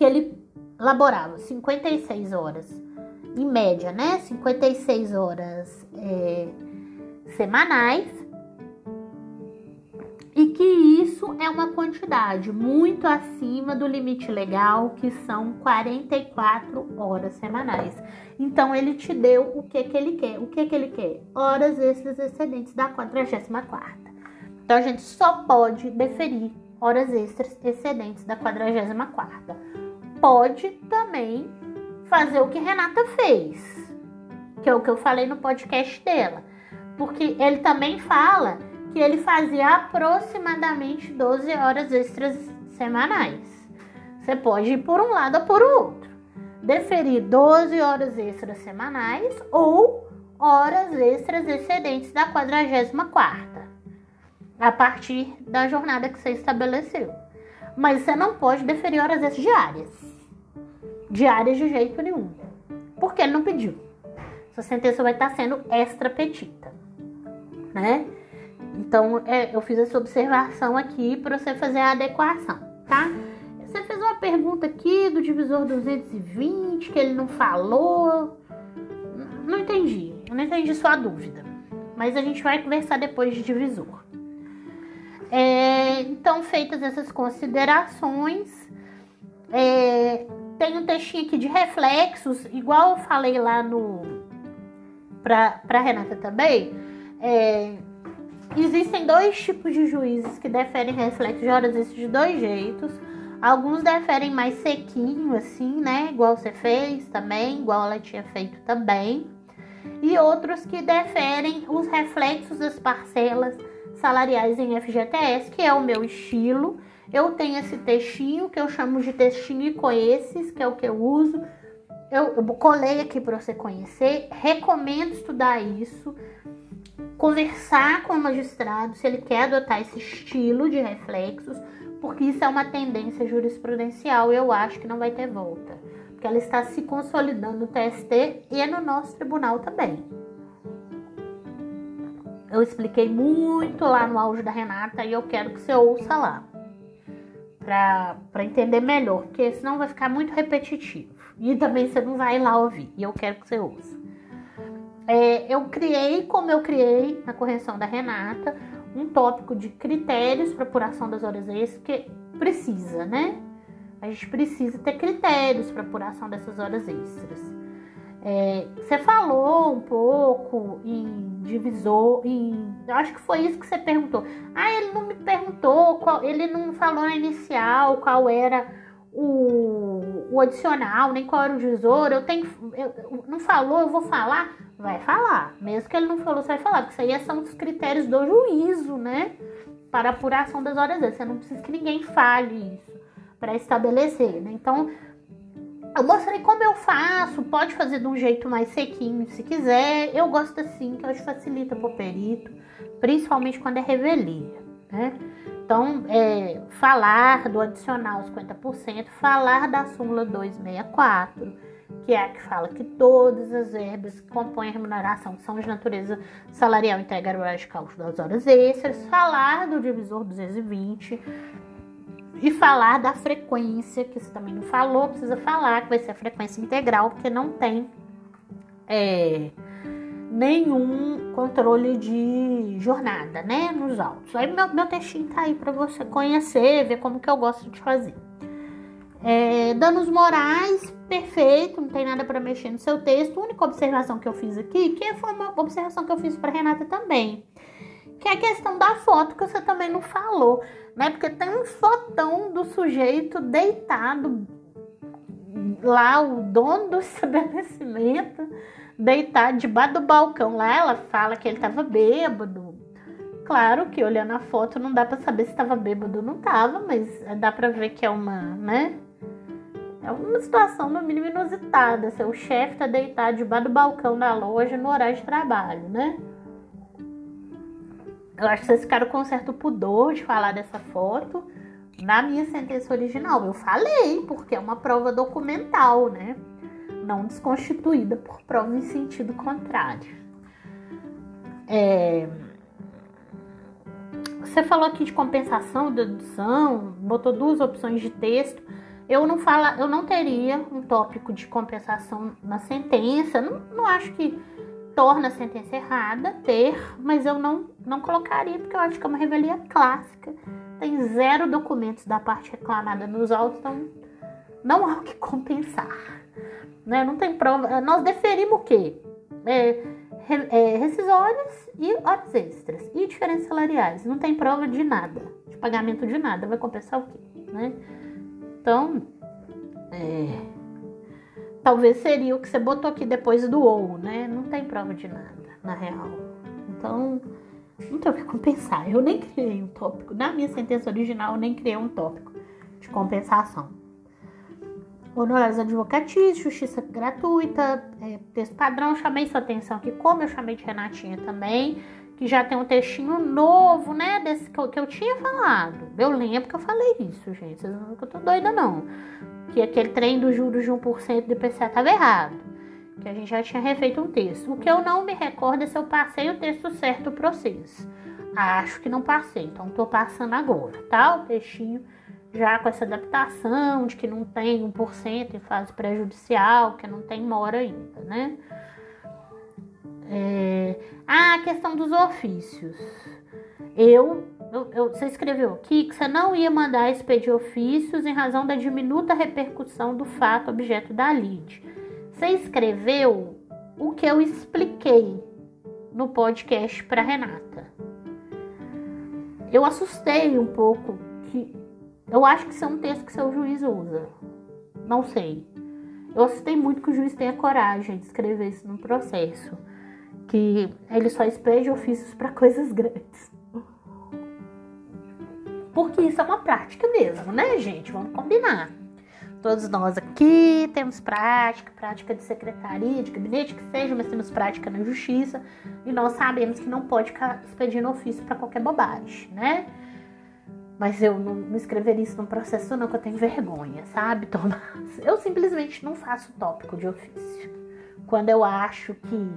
que ele laborava 56 horas, em média, né? 56 horas é, semanais. Que isso é uma quantidade muito acima do limite legal, que são 44 horas semanais. Então ele te deu o que que ele quer. O que que ele quer? Horas extras excedentes da 44 então a gente só pode deferir horas extras excedentes da 44. Pode também fazer o que Renata fez, que é o que eu falei no podcast dela, porque ele também fala que ele fazia aproximadamente 12 horas extras semanais. Você pode ir por um lado ou por outro. Deferir 12 horas extras semanais ou horas extras excedentes da 44 a partir da jornada que você estabeleceu. Mas você não pode deferir horas extras diárias. Diárias de jeito nenhum. Porque ele não pediu. Sua sentença vai estar sendo extra petita. Né? Então, é, eu fiz essa observação aqui para você fazer a adequação, tá? Você fez uma pergunta aqui do divisor 220 que ele não falou. Não entendi. Eu não entendi sua dúvida. Mas a gente vai conversar depois de divisor. É, então, feitas essas considerações, é, tem um textinho aqui de reflexos, igual eu falei lá no. Pra Renata também. É, existem dois tipos de juízes que deferem reflexos de horas de dois jeitos. Alguns deferem mais sequinho, assim, né? Igual você fez também, igual ela tinha feito também. E outros que deferem os reflexos das parcelas salariais em FGTS, que é o meu estilo. Eu tenho esse textinho que eu chamo de textinho e coeces, que é o que eu uso. Eu, eu colei aqui para você conhecer. Recomendo estudar isso. Conversar com o magistrado se ele quer adotar esse estilo de reflexos, porque isso é uma tendência jurisprudencial e eu acho que não vai ter volta. Porque ela está se consolidando no TST e no nosso tribunal também. Eu expliquei muito lá no áudio da Renata e eu quero que você ouça lá. Para entender melhor, porque senão vai ficar muito repetitivo. E também você não vai lá ouvir. E eu quero que você ouça. É, eu criei, como eu criei na correção da Renata, um tópico de critérios para apuração das horas extras, que precisa, né? A gente precisa ter critérios para apuração dessas horas extras. É, você falou um pouco em divisor, em, eu acho que foi isso que você perguntou. Ah, ele não me perguntou, qual, ele não falou na inicial qual era o, o adicional, nem qual era o divisor. Eu tenho, eu, não falou, eu vou falar, vai falar. Mesmo que ele não falou, você vai falar, porque isso aí são os critérios do juízo, né? Para apuração das horas extras. Você não precisa que ninguém fale isso para estabelecer, né? Então eu mostrei como eu faço, pode fazer de um jeito mais sequinho se quiser. Eu gosto assim, que eu acho facilita pro perito, principalmente quando é revelia, né? Então, é, falar do adicional 50%, falar da súmula 264, que é a que fala que todas as verbas que compõem a remuneração são de natureza salarial integral de cálculo das horas extras, falar do divisor 220, e falar da frequência, que você também não falou, precisa falar que vai ser a frequência integral, porque não tem é, nenhum controle de jornada, né, nos autos. Aí meu, meu textinho tá aí para você conhecer, ver como que eu gosto de fazer. É, danos morais, perfeito, não tem nada para mexer no seu texto. A única observação que eu fiz aqui, que foi uma observação que eu fiz para Renata também, que é a questão da foto que você também não falou né? Porque tem um fotão do sujeito deitado lá, o dono do *laughs* estabelecimento, deitado debaixo do balcão. Lá ela fala que ele tava bêbado. Claro que olhando a foto não dá para saber se estava bêbado ou não tava, mas dá para ver que é uma, né? É uma situação no mínimo inusitada. Seu chefe tá deitado debaixo do balcão da loja no horário de trabalho, né? Eu acho que vocês ficaram com um certo pudor de falar dessa foto na minha sentença original. Eu falei, porque é uma prova documental, né? Não desconstituída por prova em sentido contrário. É... Você falou aqui de compensação, dedução, botou duas opções de texto. Eu não fala, eu não teria um tópico de compensação na sentença. Não, não acho que torna a sentença errada ter, mas eu não, não colocaria porque eu acho que é uma revelia clássica. Tem zero documentos da parte reclamada nos autos, então não há o que compensar. Né? Não tem prova. Nós deferimos o quê? É, é, rescisórias e horas extras e diferenças salariais. Não tem prova de nada, de pagamento de nada. Vai compensar o quê? Né? Então, é, talvez seria o que você botou aqui depois do ou, né? Não tem prova de nada, na real. Então, não tem o que compensar. Eu nem criei um tópico. Na minha sentença original, eu nem criei um tópico de compensação. Honorários advocatícios, justiça gratuita, é, texto padrão. Chamei sua atenção aqui, como eu chamei de Renatinha também, que já tem um textinho novo, né? Desse que eu, que eu tinha falado. Eu lembro que eu falei isso, gente. Vocês não que eu tô doida, não que aquele trem dos juros de 1% do IPCA estava errado, que a gente já tinha refeito um texto. O que eu não me recordo é se eu passei o texto certo do processo. Acho que não passei, então estou passando agora, tá? O textinho já com essa adaptação de que não tem 1% em fase prejudicial, que não tem mora ainda, né? É... Ah, a questão dos ofícios. Eu eu, eu, você escreveu aqui que você não ia mandar expedir ofícios em razão da diminuta repercussão do fato objeto da lide. Você escreveu o que eu expliquei no podcast para Renata. Eu assustei um pouco que eu acho que isso é um texto que seu juiz usa. Não sei. Eu assustei muito que o juiz tenha coragem de escrever isso no processo, que ele só expede ofícios para coisas *laughs* grandes. Porque isso é uma prática mesmo, né, gente? Vamos combinar. Todos nós aqui temos prática, prática de secretaria, de gabinete, que seja, mas temos prática na justiça e nós sabemos que não pode ficar expedindo ofício para qualquer bobagem, né? Mas eu não, não escreveria isso no processo, não, que eu tenho vergonha, sabe, *laughs* Tomás? Eu simplesmente não faço tópico de ofício. Quando eu acho que.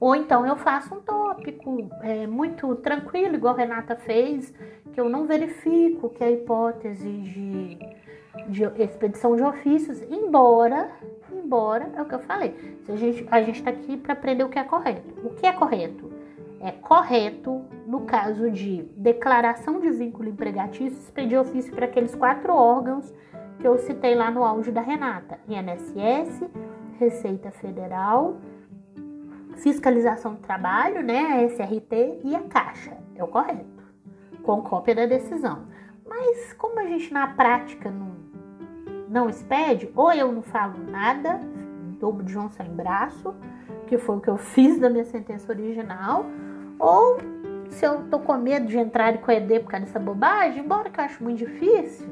Ou então eu faço um tópico é, muito tranquilo, igual a Renata fez, que eu não verifico que a hipótese de de expedição de ofícios, embora, embora, é o que eu falei, a gente a está aqui para aprender o que é correto. O que é correto? É correto no caso de declaração de vínculo empregatício, expedir ofício para aqueles quatro órgãos que eu citei lá no áudio da Renata: INSS, Receita Federal, Fiscalização do Trabalho, né, a SRT e a Caixa. É o correto, com cópia da decisão. Mas como a gente na prática não, não expede, ou eu não falo nada, dobro de João sem braço, que foi o que eu *laughs* fiz da minha sentença original, ou se eu tô com medo de entrar com ED por causa dessa bobagem, embora que eu acho muito difícil,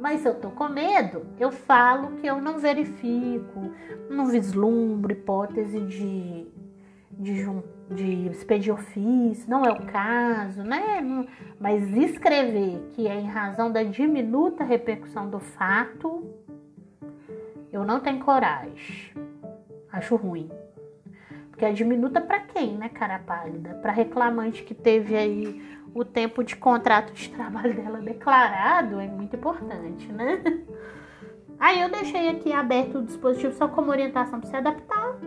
mas se eu tô com medo, eu falo que eu não verifico, não vislumbro hipótese de, de de expedir ofício, não é o caso, né? Mas escrever que é em razão da diminuta repercussão do fato, eu não tenho coragem. Acho ruim. Porque é diminuta para quem, né, cara pálida? Para reclamante que teve aí o tempo de contrato de *laughs* trabalho dela declarado, é muito importante, né? Aí eu deixei aqui aberto o dispositivo só como orientação para se adaptar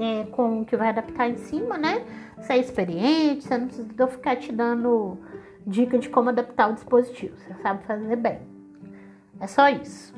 é, com o que vai adaptar em cima, né? Você é experiente, você não precisa eu ficar te dando dica de como adaptar o dispositivo. Você sabe fazer bem. É só isso.